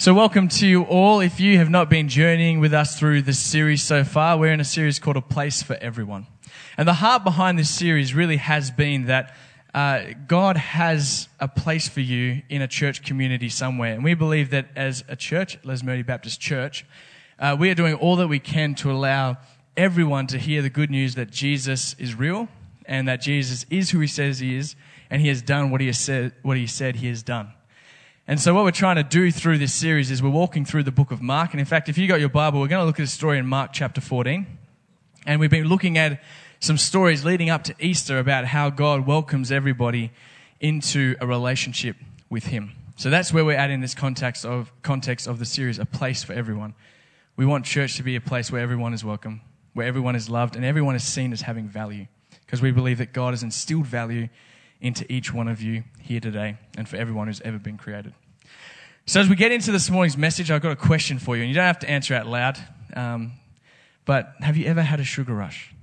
So, welcome to you all. If you have not been journeying with us through this series so far, we're in a series called A Place for Everyone. And the heart behind this series really has been that uh, God has a place for you in a church community somewhere. And we believe that as a church, Les Moody Baptist Church, uh, we are doing all that we can to allow everyone to hear the good news that Jesus is real and that Jesus is who he says he is and he has done what he, has said, what he said he has done. And so, what we're trying to do through this series is we're walking through the book of Mark. And in fact, if you got your Bible, we're going to look at a story in Mark chapter 14. And we've been looking at some stories leading up to Easter about how God welcomes everybody into a relationship with Him. So that's where we're at in this context of, context of the series, a place for everyone. We want church to be a place where everyone is welcome, where everyone is loved, and everyone is seen as having value. Because we believe that God has instilled value into each one of you here today and for everyone who's ever been created. So, as we get into this morning's message, I've got a question for you, and you don't have to answer out loud. Um, but have you ever had a sugar rush?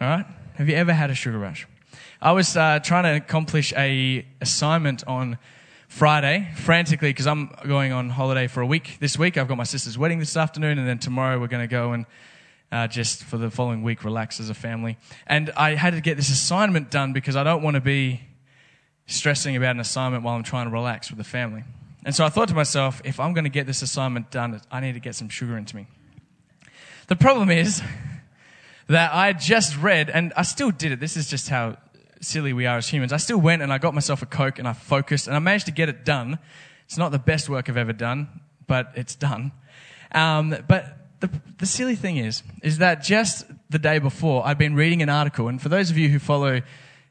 All right? Have you ever had a sugar rush? I was uh, trying to accomplish a assignment on Friday frantically because I'm going on holiday for a week this week. I've got my sister's wedding this afternoon, and then tomorrow we're going to go and uh, just for the following week relax as a family. And I had to get this assignment done because I don't want to be stressing about an assignment while I'm trying to relax with the family. And so I thought to myself, if I'm going to get this assignment done, I need to get some sugar into me. The problem is that I just read, and I still did it. This is just how silly we are as humans. I still went and I got myself a Coke and I focused and I managed to get it done. It's not the best work I've ever done, but it's done. Um, but the, the silly thing is, is that just the day before, I'd been reading an article, and for those of you who follow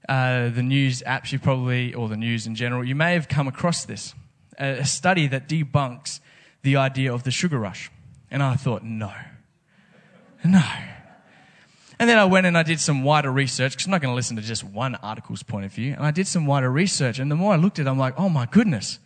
uh, the news apps, you probably, or the news in general, you may have come across this a, a study that debunks the idea of the sugar rush. And I thought, no, no. And then I went and I did some wider research because I'm not going to listen to just one article's point of view. And I did some wider research. And the more I looked at it, I'm like, oh my goodness,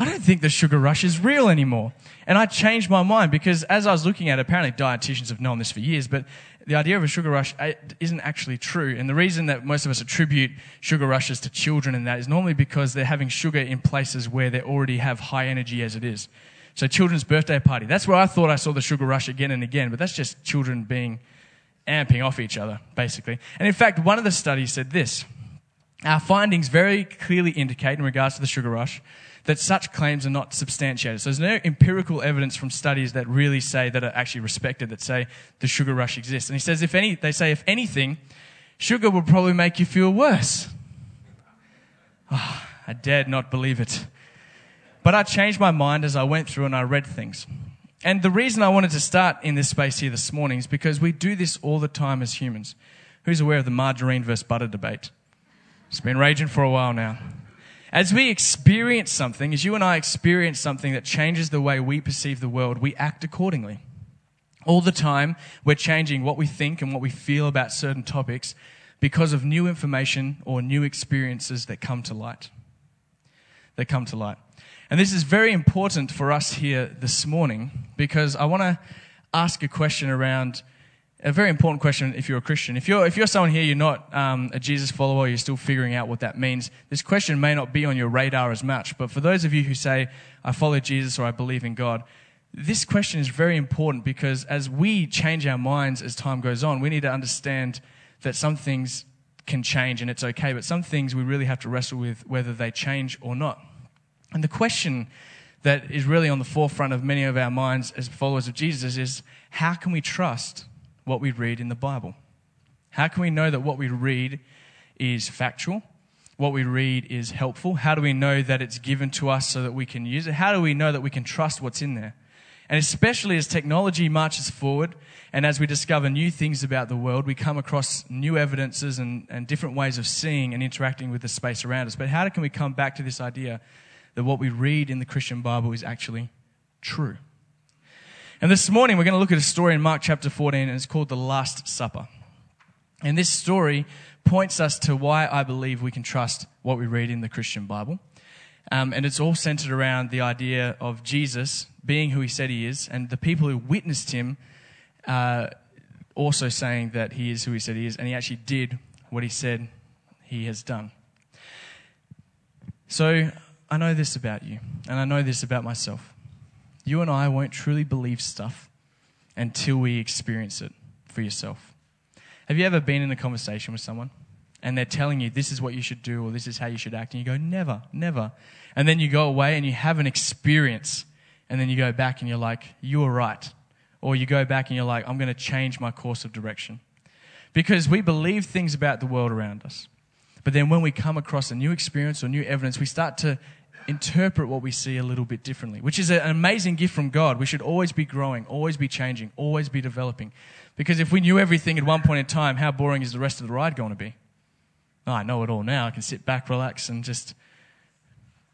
I don't think the sugar rush is real anymore. And I changed my mind because as I was looking at it, apparently dietitians have known this for years, but the idea of a sugar rush uh, isn't actually true. And the reason that most of us attribute sugar rushes to children and that is normally because they're having sugar in places where they already have high energy as it is. So children's birthday party. That's where I thought I saw the sugar rush again and again, but that's just children being amping off each other, basically. And in fact, one of the studies said this. Our findings very clearly indicate in regards to the sugar rush that such claims are not substantiated. So there's no empirical evidence from studies that really say that are actually respected that say the sugar rush exists. And he says if any, they say if anything, sugar will probably make you feel worse. Oh, I dared not believe it. But I changed my mind as I went through and I read things. And the reason I wanted to start in this space here this morning is because we do this all the time as humans. Who's aware of the margarine versus butter debate? It's been raging for a while now. As we experience something, as you and I experience something that changes the way we perceive the world, we act accordingly. All the time, we're changing what we think and what we feel about certain topics because of new information or new experiences that come to light. That come to light. And this is very important for us here this morning because I want to ask a question around a very important question if you're a Christian. If you're, if you're someone here, you're not um, a Jesus follower, you're still figuring out what that means, this question may not be on your radar as much. But for those of you who say, I follow Jesus or I believe in God, this question is very important because as we change our minds as time goes on, we need to understand that some things can change and it's okay, but some things we really have to wrestle with whether they change or not. And the question that is really on the forefront of many of our minds as followers of Jesus is how can we trust what we read in the Bible? How can we know that what we read is factual? What we read is helpful? How do we know that it's given to us so that we can use it? How do we know that we can trust what's in there? And especially as technology marches forward and as we discover new things about the world, we come across new evidences and, and different ways of seeing and interacting with the space around us. But how can we come back to this idea that what we read in the Christian Bible is actually true? And this morning we're going to look at a story in Mark chapter 14, and it's called the Last Supper. And this story points us to why I believe we can trust what we read in the Christian Bible. Um, and it's all centered around the idea of Jesus being who he said he is, and the people who witnessed him uh, also saying that he is who he said he is, and he actually did what he said he has done. So I know this about you, and I know this about myself. You and I won't truly believe stuff until we experience it for yourself. Have you ever been in a conversation with someone and they're telling you this is what you should do or this is how you should act, and you go, never, never. And then you go away and you have an experience, and then you go back and you're like, you were right. Or you go back and you're like, I'm going to change my course of direction. Because we believe things about the world around us. But then when we come across a new experience or new evidence, we start to interpret what we see a little bit differently, which is an amazing gift from God. We should always be growing, always be changing, always be developing. Because if we knew everything at one point in time, how boring is the rest of the ride going to be? Oh, I know it all now. I can sit back, relax, and just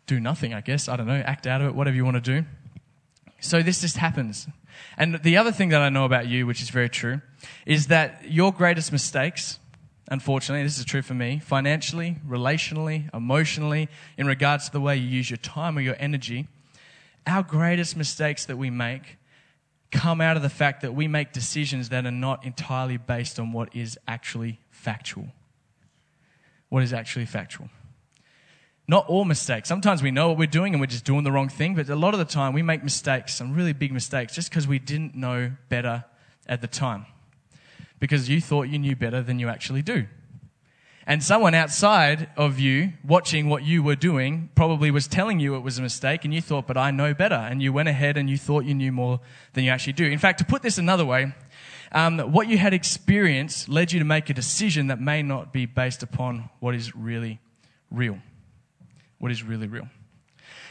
do nothing, I guess. I don't know, act out of it, whatever you want to do. So this just happens. And the other thing that I know about you, which is very true, is that your greatest mistakes, unfortunately, this is true for me, financially, relationally, emotionally, in regards to the way you use your time or your energy, our greatest mistakes that we make come out of the fact that we make decisions that are not entirely based on what is actually factual. What is actually factual. Not all mistakes. Sometimes we know what we're doing and we're just doing the wrong thing, but a lot of the time we make mistakes, some really big mistakes, just because we didn't know better at the time. Because you thought you knew better than you actually do. And someone outside of you, watching what you were doing, probably was telling you it was a mistake, and you thought, but I know better. And you went ahead and you thought you knew more than you actually do. In fact, to put this another way, um, what you had experienced led you to make a decision that may not be based upon what is really real what is really real.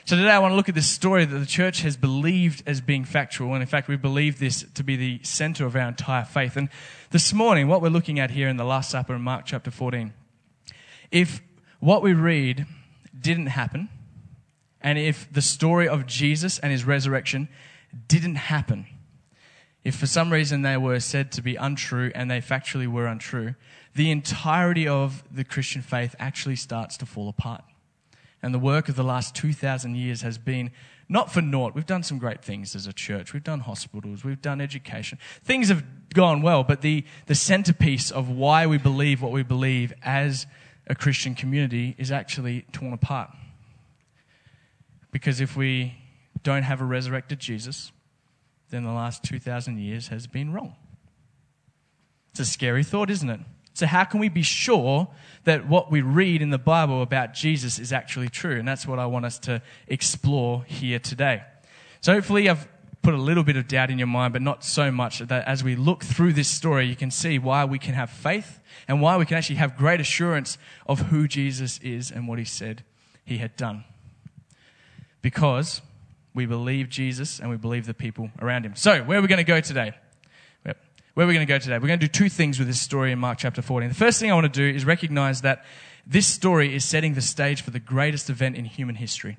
So today I want to look at this story that the church has believed as being factual, and in fact we believe this to be the center of our entire faith. And this morning, what we're looking at here in the Last Supper in Mark chapter 14, if what we read didn't happen, and if the story of Jesus and his resurrection didn't happen, if for some reason they were said to be untrue and they factually were untrue, the entirety of the Christian faith actually starts to fall apart and the work of the last 2,000 years has been not for naught. We've done some great things as a church. We've done hospitals. We've done education. Things have gone well, but the, the centerpiece of why we believe what we believe as a Christian community is actually torn apart. Because if we don't have a resurrected Jesus, then the last 2,000 years has been wrong. It's a scary thought, isn't it? So, how can we be sure that what we read in the Bible about Jesus is actually true? And that's what I want us to explore here today. So, hopefully, I've put a little bit of doubt in your mind, but not so much that as we look through this story, you can see why we can have faith and why we can actually have great assurance of who Jesus is and what he said he had done. Because we believe Jesus and we believe the people around him. So, where are we going to go today? Where we're going to go today. We're going to do two things with this story in Mark chapter 14. The first thing I want to do is recognize that this story is setting the stage for the greatest event in human history.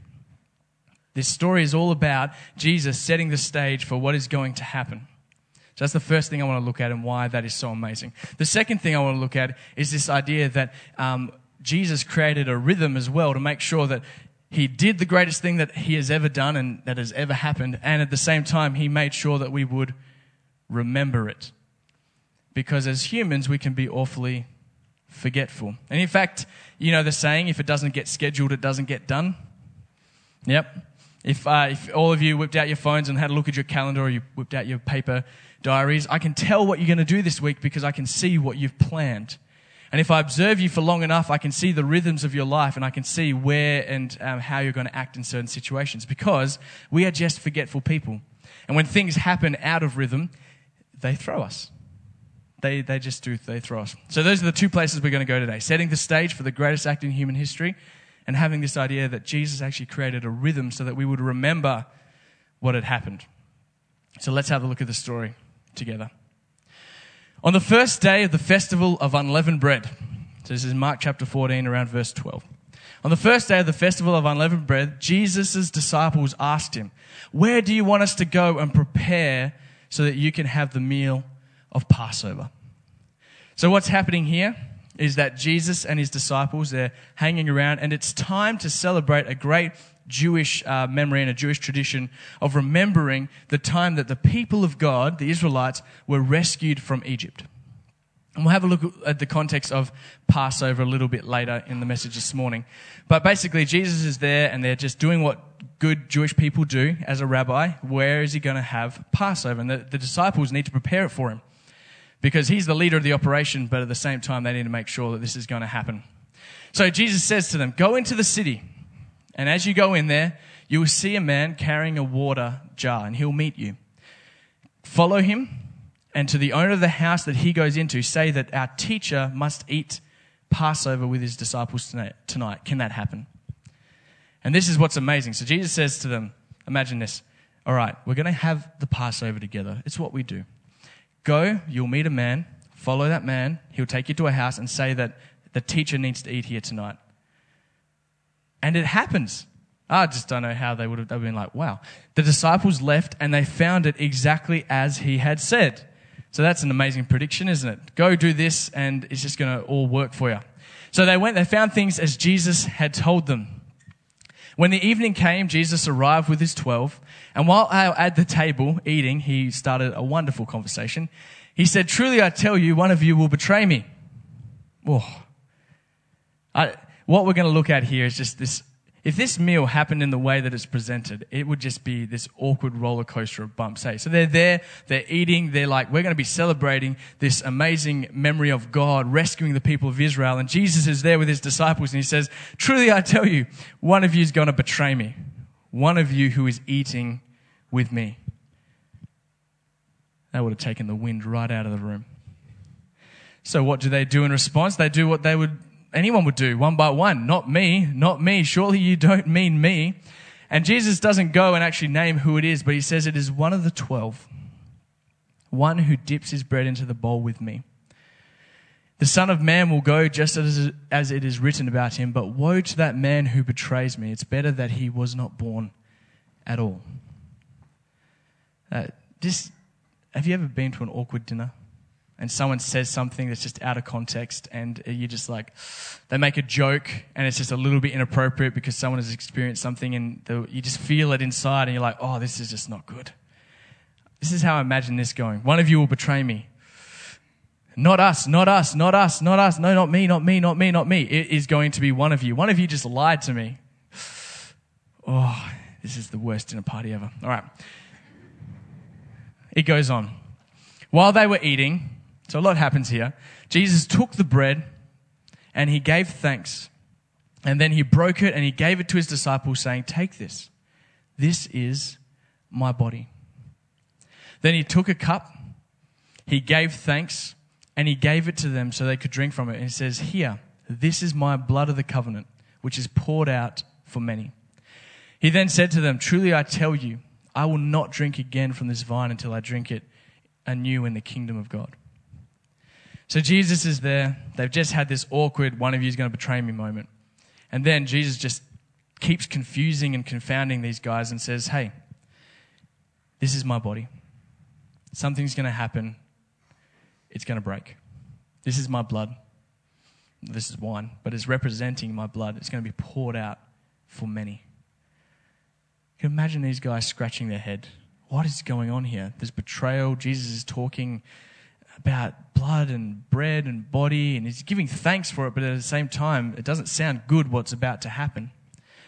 This story is all about Jesus setting the stage for what is going to happen. So that's the first thing I want to look at and why that is so amazing. The second thing I want to look at is this idea that um, Jesus created a rhythm as well to make sure that he did the greatest thing that he has ever done and that has ever happened, and at the same time, he made sure that we would remember it because as humans, we can be awfully forgetful. And in fact, you know the saying, if it doesn't get scheduled, it doesn't get done? Yep. If, uh, if all of you whipped out your phones and had a look at your calendar or you whipped out your paper diaries, I can tell what you're going to do this week because I can see what you've planned. And if I observe you for long enough, I can see the rhythms of your life and I can see where and um, how you're going to act in certain situations because we are just forgetful people. And when things happen out of rhythm, they throw us they, they just do, they throw us. So those are the two places we're going to go today. Setting the stage for the greatest act in human history and having this idea that Jesus actually created a rhythm so that we would remember what had happened. So let's have a look at the story together. On the first day of the festival of unleavened bread, so this is Mark chapter 14, around verse 12. On the first day of the festival of unleavened bread, Jesus' disciples asked him, Where do you want us to go and prepare so that you can have the meal of Passover. So what's happening here is that Jesus and his disciples, they're hanging around and it's time to celebrate a great Jewish uh, memory and a Jewish tradition of remembering the time that the people of God, the Israelites, were rescued from Egypt. And we'll have a look at the context of Passover a little bit later in the message this morning. But basically, Jesus is there and they're just doing what good Jewish people do as a rabbi. Where is he going to have Passover? And the, the disciples need to prepare it for him because he's the leader of the operation, but at the same time, they need to make sure that this is going to happen. So Jesus says to them, Go into the city, and as you go in there, you will see a man carrying a water jar, and he'll meet you. Follow him and to the owner of the house that he goes into, say that our teacher must eat Passover with his disciples tonight. Can that happen? And this is what's amazing. So Jesus says to them, Imagine this. All right, we're going to have the Passover together. It's what we do. Go, you'll meet a man, follow that man, he'll take you to a house and say that the teacher needs to eat here tonight. And it happens. I just don't know how they would have been like, wow. The disciples left and they found it exactly as he had said. So that's an amazing prediction, isn't it? Go do this and it's just going to all work for you. So they went, they found things as Jesus had told them. When the evening came, Jesus arrived with his twelve, and while I'm at the table eating, he started a wonderful conversation. He said, Truly I tell you, one of you will betray me. Oh. I, what we're going to look at here is just this if this meal happened in the way that it's presented, it would just be this awkward roller coaster of bumps. Hey, so they're there, they're eating, they're like, we're going to be celebrating this amazing memory of God rescuing the people of Israel. And Jesus is there with his disciples and he says, truly I tell you, one of you is going to betray me. One of you who is eating with me. That would have taken the wind right out of the room. So what do they do in response? They do what they would anyone would do one by one. Not me, not me. Surely you don't mean me. And Jesus doesn't go and actually name who it is, but he says it is one of the twelve, one who dips his bread into the bowl with me. The Son of Man will go just as, as it is written about him, but woe to that man who betrays me. It's better that he was not born at all. Uh, just, have you ever been to an awkward dinner? and someone says something that's just out of context and you're just like they make a joke and it's just a little bit inappropriate because someone has experienced something and the, you just feel it inside and you're like oh this is just not good. This is how i imagine this going. One of you will betray me. Not us not us not us not us. No not me not me not me not me. It is going to be one of you. One of you just lied to me. Oh this is the worst dinner party ever. All right it goes on while they were eating so a lot happens here. Jesus took the bread and he gave thanks. And then he broke it and he gave it to his disciples, saying, Take this. This is my body. Then he took a cup, he gave thanks, and he gave it to them so they could drink from it. And he says, Here, this is my blood of the covenant, which is poured out for many. He then said to them, Truly I tell you, I will not drink again from this vine until I drink it anew in the kingdom of God. So Jesus is there. They've just had this awkward, one of you is going to betray me moment. And then Jesus just keeps confusing and confounding these guys and says, Hey, this is my body. Something's going to happen. It's going to break. This is my blood. This is wine, but it's representing my blood. It's going to be poured out for many. You can imagine these guys scratching their head. What is going on here? There's betrayal. Jesus is talking about blood and bread and body, and he's giving thanks for it, but at the same time, it doesn't sound good what's about to happen.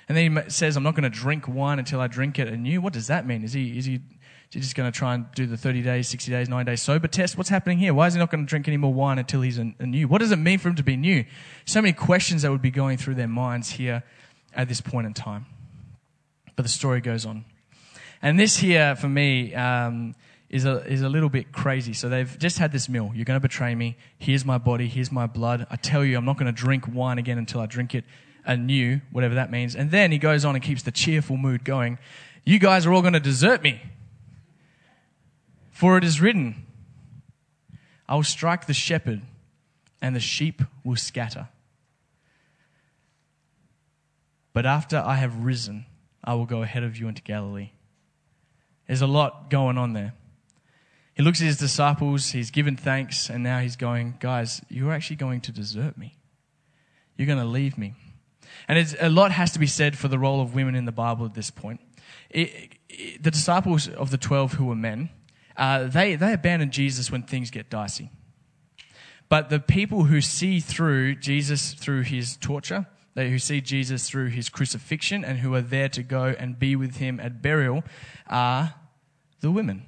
And then he says, I'm not going to drink wine until I drink it anew. What does that mean? Is he, is he, just going to try and do the 30 days, 60 days, 9 days sober test? What's happening here? Why is he not going to drink any more wine until he's anew? What does it mean for him to be new? So many questions that would be going through their minds here at this point in time. But the story goes on. And this here, for me, um, is a, is a little bit crazy. So they've just had this meal. You're going to betray me. Here's my body. Here's my blood. I tell you, I'm not going to drink wine again until I drink it anew, whatever that means. And then he goes on and keeps the cheerful mood going. You guys are all going to desert me. For it is written, I will strike the shepherd, and the sheep will scatter. But after I have risen, I will go ahead of you into Galilee. There's a lot going on there. He looks at his disciples, he's given thanks, and now he's going, Guys, you're actually going to desert me. You're going to leave me. And a lot has to be said for the role of women in the Bible at this point. It, it, the disciples of the 12 who were men, uh, they, they abandon Jesus when things get dicey. But the people who see through Jesus through his torture, they who see Jesus through his crucifixion and who are there to go and be with him at burial are the women.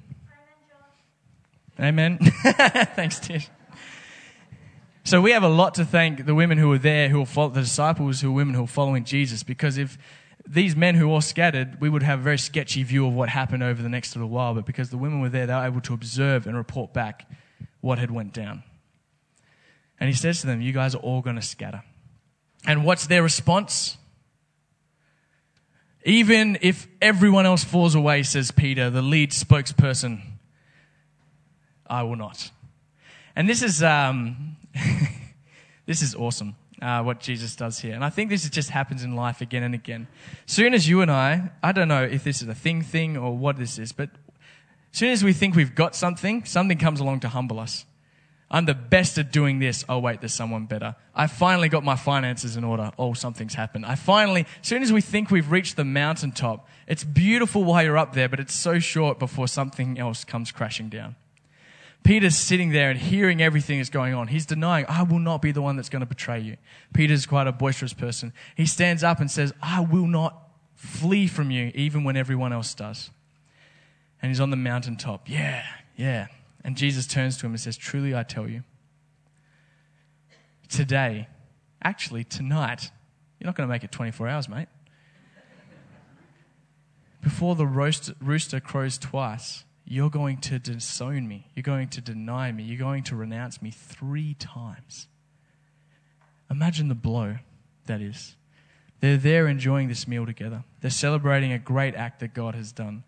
Amen. Thanks, Tish. So we have a lot to thank the women who were there, who were the disciples, who were women who were following Jesus, because if these men who all scattered, we would have a very sketchy view of what happened over the next little while. But because the women were there, they were able to observe and report back what had went down. And he says to them, "You guys are all going to scatter." And what's their response? Even if everyone else falls away, says Peter, the lead spokesperson, I will not. And this is, um, this is awesome, uh, what Jesus does here. And I think this just happens in life again and again. Soon as you and I, I don't know if this is a thing thing or what this is, but soon as we think we've got something, something comes along to humble us. I'm the best at doing this. Oh, wait, there's someone better. I finally got my finances in order. Oh, something's happened. I finally, as soon as we think we've reached the mountaintop, it's beautiful while you're up there, but it's so short before something else comes crashing down. Peter's sitting there and hearing everything that's going on. He's denying, I will not be the one that's going to betray you. Peter's quite a boisterous person. He stands up and says, I will not flee from you, even when everyone else does. And he's on the mountaintop. Yeah, yeah. And Jesus turns to him and says, Truly I tell you, today, actually tonight, you're not going to make it 24 hours, mate. Before the rooster crows twice, you're going to disown me. You're going to deny me. You're going to renounce me three times. Imagine the blow that is. They're there enjoying this meal together. They're celebrating a great act that God has done.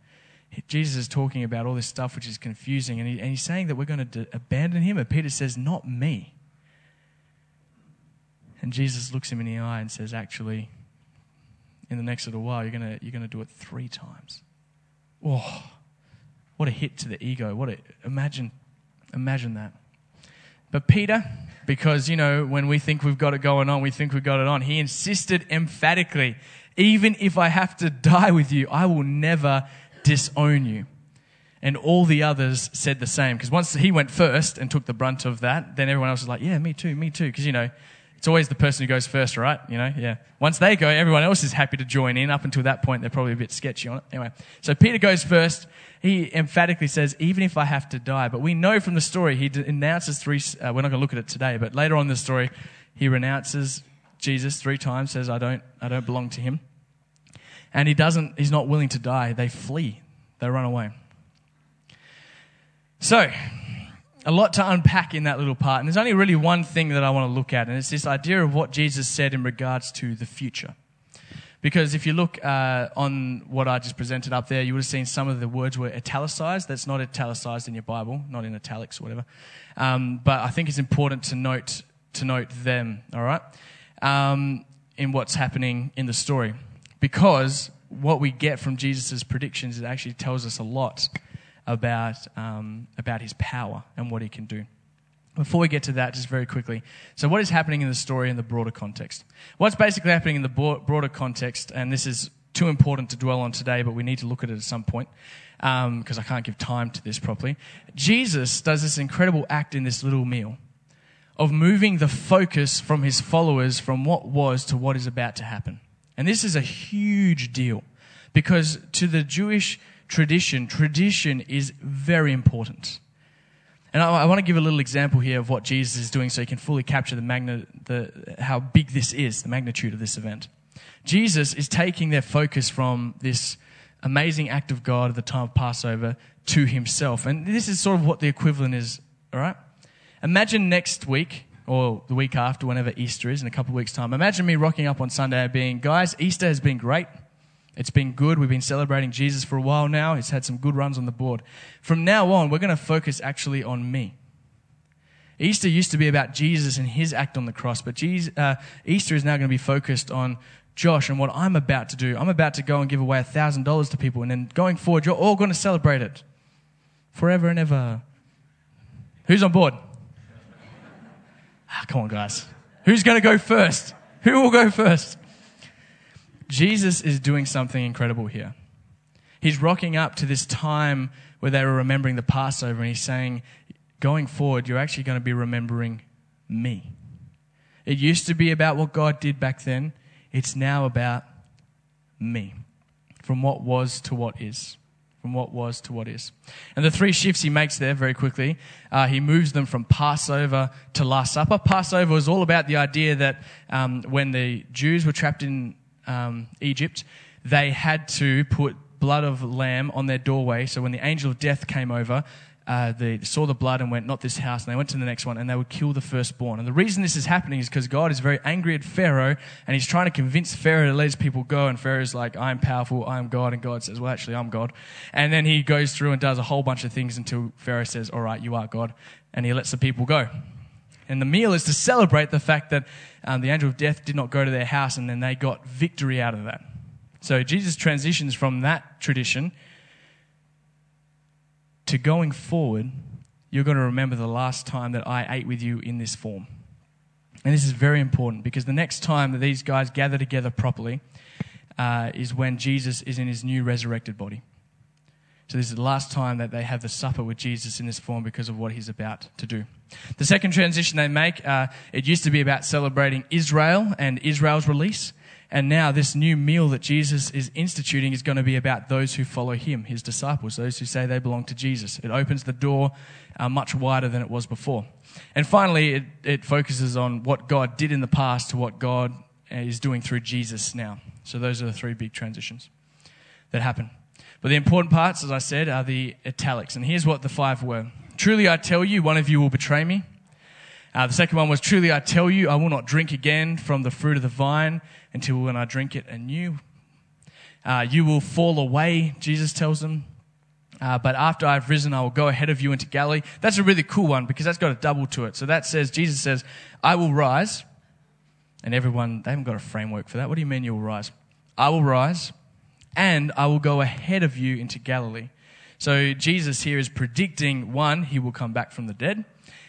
Jesus is talking about all this stuff which is confusing, and, he, and he's saying that we're going to abandon him. And Peter says, Not me. And Jesus looks him in the eye and says, Actually, in the next little while, you're going to, you're to do it three times. Oh. What a hit to the ego. What a, imagine, imagine that. But Peter, because, you know, when we think we've got it going on, we think we've got it on, he insisted emphatically, even if I have to die with you, I will never disown you. And all the others said the same. Because once he went first and took the brunt of that, then everyone else was like, yeah, me too, me too. Because, you know, it's always the person who goes first, right? You know, yeah. Once they go, everyone else is happy to join in. Up until that point, they're probably a bit sketchy on it. Anyway, so Peter goes first he emphatically says, even if I have to die. But we know from the story, he announces three, uh, we're not going to look at it today, but later on in the story, he renounces Jesus three times, says, I don't, I don't belong to him. And he doesn't, he's not willing to die. They flee, they run away. So, a lot to unpack in that little part. And there's only really one thing that I want to look at, and it's this idea of what Jesus said in regards to the future. Because if you look uh, on what I just presented up there, you would have seen some of the words were italicized. That's not italicized in your Bible, not in italics or whatever. Um, but I think it's important to note to note them. All right, um, in what's happening in the story, because what we get from Jesus' predictions it actually tells us a lot about um, about his power and what he can do. Before we get to that, just very quickly. So, what is happening in the story in the broader context? What's basically happening in the broader context, and this is too important to dwell on today, but we need to look at it at some point because um, I can't give time to this properly. Jesus does this incredible act in this little meal of moving the focus from his followers from what was to what is about to happen. And this is a huge deal because to the Jewish tradition, tradition is very important. And I, I want to give a little example here of what Jesus is doing so you can fully capture the, magna, the how big this is, the magnitude of this event. Jesus is taking their focus from this amazing act of God at the time of Passover to himself. And this is sort of what the equivalent is, all right? Imagine next week or the week after, whenever Easter is, in a couple of weeks' time. Imagine me rocking up on Sunday being, guys, Easter has been great. It's been good. We've been celebrating Jesus for a while now. He's had some good runs on the board. From now on, we're going to focus actually on me. Easter used to be about Jesus and his act on the cross, but Jesus, uh, Easter is now going to be focused on Josh and what I'm about to do. I'm about to go and give away $1,000 to people, and then going forward, you're all going to celebrate it forever and ever. Who's on board? Come on, guys. Who's going to go first? Who will go first? Jesus is doing something incredible here. He's rocking up to this time where they were remembering the Passover, and he's saying, going forward, you're actually going to be remembering me. It used to be about what God did back then. It's now about me. From what was to what is. From what was to what is. And the three shifts he makes there very quickly, uh, he moves them from Passover to Last Supper. Passover was all about the idea that um, when the Jews were trapped in um, Egypt, they had to put blood of lamb on their doorway. So when the angel of death came over, uh, they saw the blood and went, Not this house. And they went to the next one and they would kill the firstborn. And the reason this is happening is because God is very angry at Pharaoh and he's trying to convince Pharaoh to let his people go. And Pharaoh's like, I'm powerful, I'm God. And God says, Well, actually, I'm God. And then he goes through and does a whole bunch of things until Pharaoh says, All right, you are God. And he lets the people go. And the meal is to celebrate the fact that um, the angel of death did not go to their house and then they got victory out of that. So Jesus transitions from that tradition to going forward, you're going to remember the last time that I ate with you in this form. And this is very important because the next time that these guys gather together properly uh, is when Jesus is in his new resurrected body. So this is the last time that they have the supper with Jesus in this form because of what he's about to do. The second transition they make, uh, it used to be about celebrating Israel and Israel's release. And now, this new meal that Jesus is instituting is going to be about those who follow him, his disciples, those who say they belong to Jesus. It opens the door uh, much wider than it was before. And finally, it, it focuses on what God did in the past to what God is doing through Jesus now. So, those are the three big transitions that happen. But the important parts, as I said, are the italics. And here's what the five were Truly, I tell you, one of you will betray me. Uh, the second one was, Truly I tell you, I will not drink again from the fruit of the vine until when I drink it anew. Uh, you will fall away, Jesus tells them. Uh, but after I've risen, I will go ahead of you into Galilee. That's a really cool one because that's got a double to it. So that says, Jesus says, I will rise. And everyone, they haven't got a framework for that. What do you mean you will rise? I will rise and I will go ahead of you into Galilee. So Jesus here is predicting one, he will come back from the dead.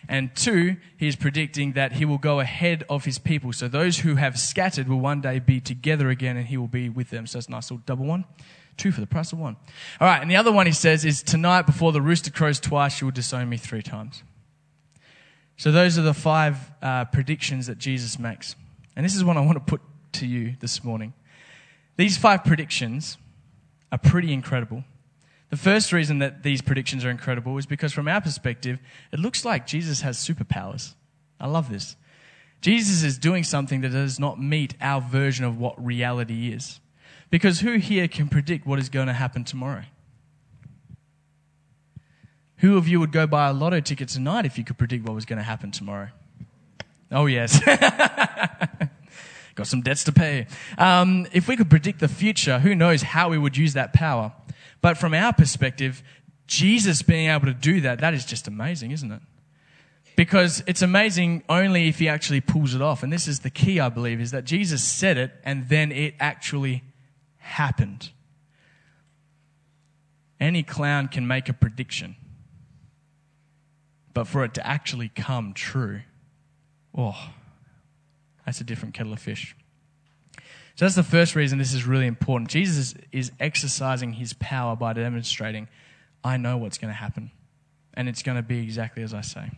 And two, he is predicting that he will go ahead of his people. So those who have scattered will one day be together again and he will be with them. So it's a nice little double one. Two for the price of one. All right. And the other one he says is, Tonight before the rooster crows twice, you will disown me three times. So those are the five uh, predictions that Jesus makes. And this is what I want to put to you this morning. These five predictions are pretty incredible. The first reason that these predictions are incredible is because, from our perspective, it looks like Jesus has superpowers. I love this. Jesus is doing something that does not meet our version of what reality is. Because who here can predict what is going to happen tomorrow? Who of you would go buy a lotto ticket tonight if you could predict what was going to happen tomorrow? Oh, yes. Got some debts to pay. Um, if we could predict the future, who knows how we would use that power? But from our perspective, Jesus being able to do that, that is just amazing, isn't it? Because it's amazing only if he actually pulls it off. And this is the key, I believe, is that Jesus said it and then it actually happened. Any clown can make a prediction. But for it to actually come true, oh, that's a different kettle of fish. So that's the first reason this is really important. Jesus is exercising his power by demonstrating, I know what's going to happen, and it's going to be exactly as I say.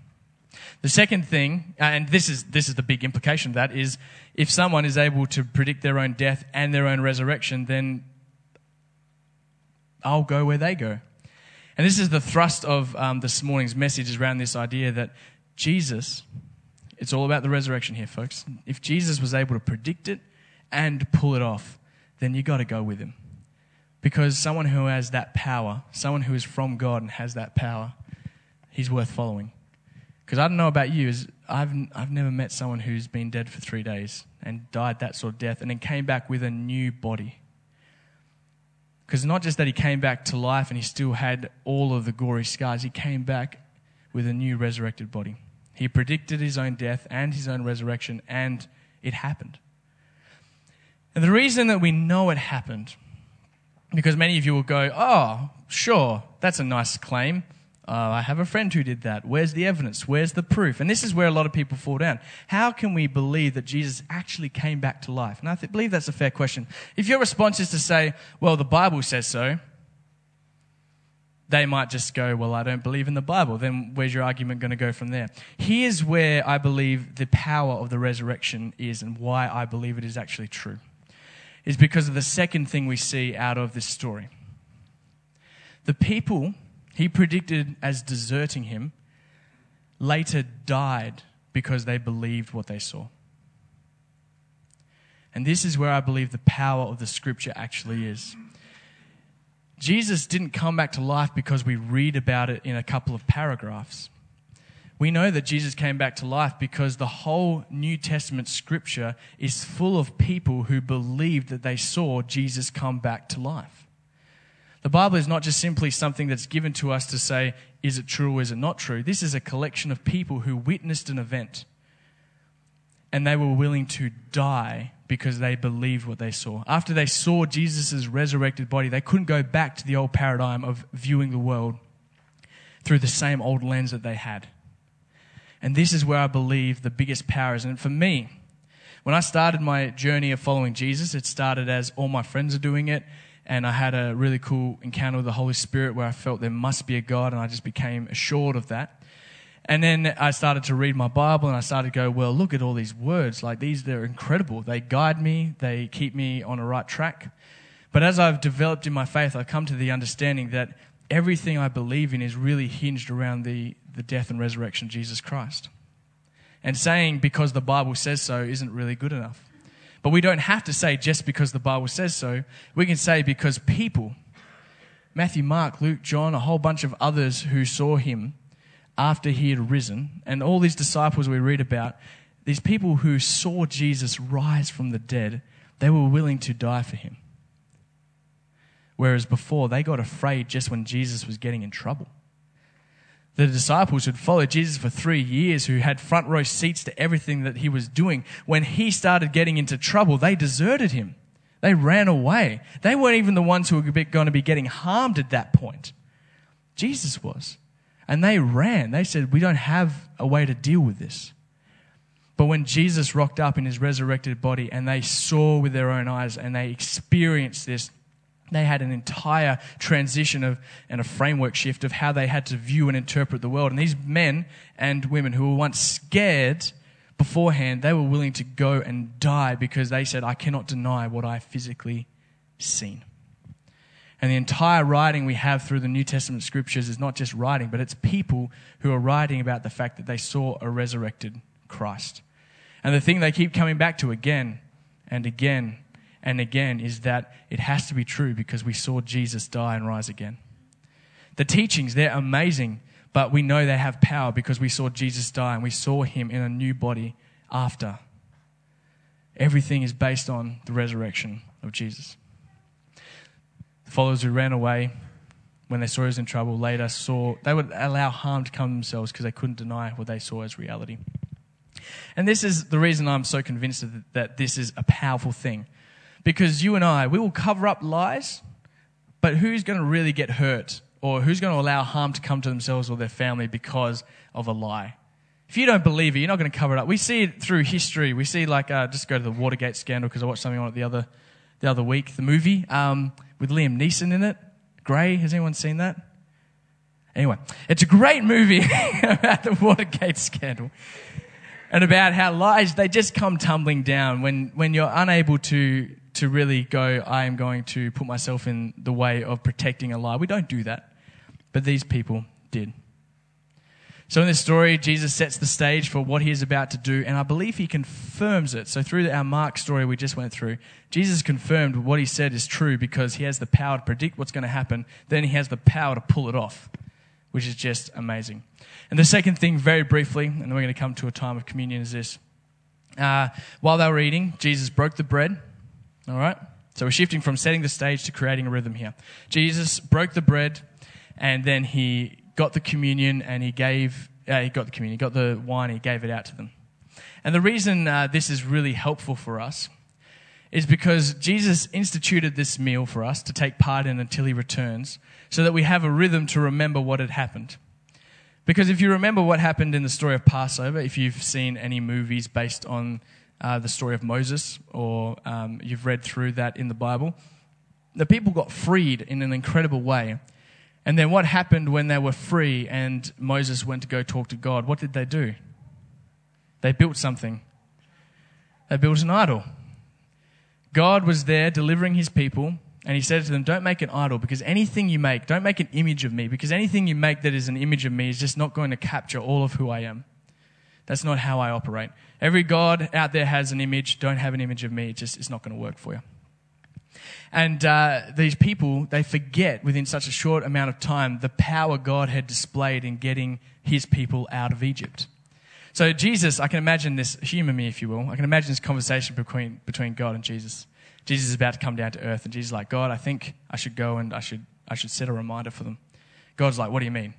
The second thing, uh, and this is, this is the big implication of that, is if someone is able to predict their own death and their own resurrection, then I'll go where they go. And this is the thrust of um, this morning's message is around this idea that Jesus, it's all about the resurrection here, folks. If Jesus was able to predict it, and pull it off, then you got to go with him. Because someone who has that power, someone who is from God and has that power, he's worth following. Because I don't know about you, is I've, I've never met someone who's been dead for three days and died that sort of death and then came back with a new body. Because not just that he came back to life and he still had all of the gory scars, he came back with a new resurrected body. He predicted his own death and his own resurrection, and it happened. And the reason that we know it happened, because many of you will go, oh, sure, that's a nice claim. Uh, I have a friend who did that. Where's the evidence? Where's the proof? And this is where a lot of people fall down. How can we believe that Jesus actually came back to life? And I th- believe that's a fair question. If your response is to say, well, the Bible says so, they might just go, Well, I don't believe in the Bible. Then where's your argument going to go from there? Here's where I believe the power of the resurrection is and why I believe it is actually true. Is because of the second thing we see out of this story. The people he predicted as deserting him later died because they believed what they saw. And this is where I believe the power of the scripture actually is. Jesus didn't come back to life because we read about it in a couple of paragraphs. We know that Jesus came back to life because the whole New Testament scripture is full of people who believed that they saw Jesus come back to life. The Bible is not just simply something that's given to us to say, is it true or is it not true? This is a collection of people who witnessed an event and they were willing to die because they believed what they saw. After they saw Jesus' resurrected body, they couldn't go back to the old paradigm of viewing the world through the same old lens that they had. And this is where I believe the biggest power is. And for me, when I started my journey of following Jesus, it started as all my friends are doing it. And I had a really cool encounter with the Holy Spirit where I felt there must be a God, and I just became assured of that. And then I started to read my Bible and I started to go, well, look at all these words. Like these, they're incredible. They guide me, they keep me on a right track. But as I've developed in my faith, I've come to the understanding that everything I believe in is really hinged around the, the death and resurrection of Jesus Christ. And saying because the Bible says so isn't really good enough. But we don't have to say just because the Bible says so. We can say because people, Matthew, Mark, Luke, John, a whole bunch of others who saw him, after he had risen, and all these disciples we read about, these people who saw Jesus rise from the dead, they were willing to die for him. Whereas before, they got afraid just when Jesus was getting in trouble. The disciples who'd followed Jesus for three years, who had front row seats to everything that he was doing, when he started getting into trouble, they deserted him. They ran away. They weren't even the ones who were going to be getting harmed at that point. Jesus was. And they ran. They said, We don't have a way to deal with this. But when Jesus rocked up in his resurrected body and they saw with their own eyes and they experienced this, they had an entire transition of and a framework shift of how they had to view and interpret the world. And these men and women who were once scared beforehand, they were willing to go and die because they said, I cannot deny what I physically seen. And the entire writing we have through the New Testament scriptures is not just writing, but it's people who are writing about the fact that they saw a resurrected Christ. And the thing they keep coming back to again and again and again is that it has to be true because we saw Jesus die and rise again. The teachings, they're amazing, but we know they have power because we saw Jesus die and we saw him in a new body after. Everything is based on the resurrection of Jesus. The followers who ran away when they saw he was in trouble later saw they would allow harm to come to themselves because they couldn't deny what they saw as reality. And this is the reason I'm so convinced that this is a powerful thing. Because you and I, we will cover up lies, but who's going to really get hurt or who's going to allow harm to come to themselves or their family because of a lie? If you don't believe it, you're not going to cover it up. We see it through history. We see, like, uh, just go to the Watergate scandal because I watched something on it the other, the other week, the movie. Um, with Liam Neeson in it. Grey, has anyone seen that? Anyway, it's a great movie about the Watergate scandal and about how lies, they just come tumbling down when, when you're unable to, to really go, I am going to put myself in the way of protecting a lie. We don't do that. But these people did. So in this story, Jesus sets the stage for what he is about to do, and I believe he confirms it. So through our Mark story we just went through, Jesus confirmed what he said is true because he has the power to predict what's going to happen. Then he has the power to pull it off, which is just amazing. And the second thing, very briefly, and then we're going to come to a time of communion, is this. Uh, while they were eating, Jesus broke the bread. All right? So we're shifting from setting the stage to creating a rhythm here. Jesus broke the bread, and then he got the communion and he gave, uh, he got the communion, he got the wine, he gave it out to them. And the reason uh, this is really helpful for us is because Jesus instituted this meal for us to take part in until he returns so that we have a rhythm to remember what had happened. Because if you remember what happened in the story of Passover, if you've seen any movies based on uh, the story of Moses or um, you've read through that in the Bible, the people got freed in an incredible way And then what happened when they were free and Moses went to go talk to God? What did they do? They built something. They built an idol. God was there delivering his people, and he said to them, Don't make an idol because anything you make, don't make an image of me because anything you make that is an image of me is just not going to capture all of who I am. That's not how I operate. Every God out there has an image. Don't have an image of me. It just it's not going to work for you. And uh, these people, they forget within such a short amount of time the power God had displayed in getting his people out of Egypt. So, Jesus, I can imagine this, humor me if you will, I can imagine this conversation between, between God and Jesus. Jesus is about to come down to earth, and Jesus is like, God, I think I should go and I should, I should set a reminder for them. God's like, What do you mean?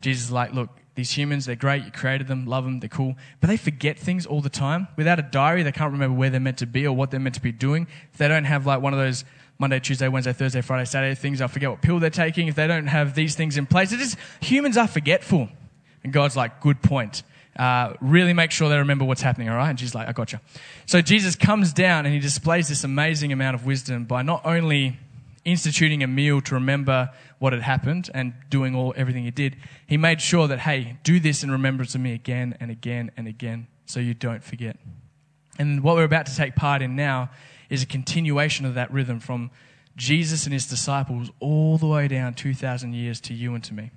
Jesus is like, Look, these humans, they're great, you created them, love them, they're cool, but they forget things all the time. Without a diary, they can't remember where they're meant to be or what they're meant to be doing. If they don't have like one of those Monday, Tuesday, Wednesday, Thursday, Friday, Saturday things. I forget what pill they're taking. If they don't have these things in place, it is humans are forgetful. And God's like, good point. Uh, really make sure they remember what's happening, all right? And she's like, I gotcha. So Jesus comes down and he displays this amazing amount of wisdom by not only instituting a meal to remember what had happened and doing all everything he did, he made sure that, hey, do this in remembrance of me again and again and again so you don't forget. And what we're about to take part in now is a continuation of that rhythm from Jesus and his disciples all the way down 2,000 years to you and to me.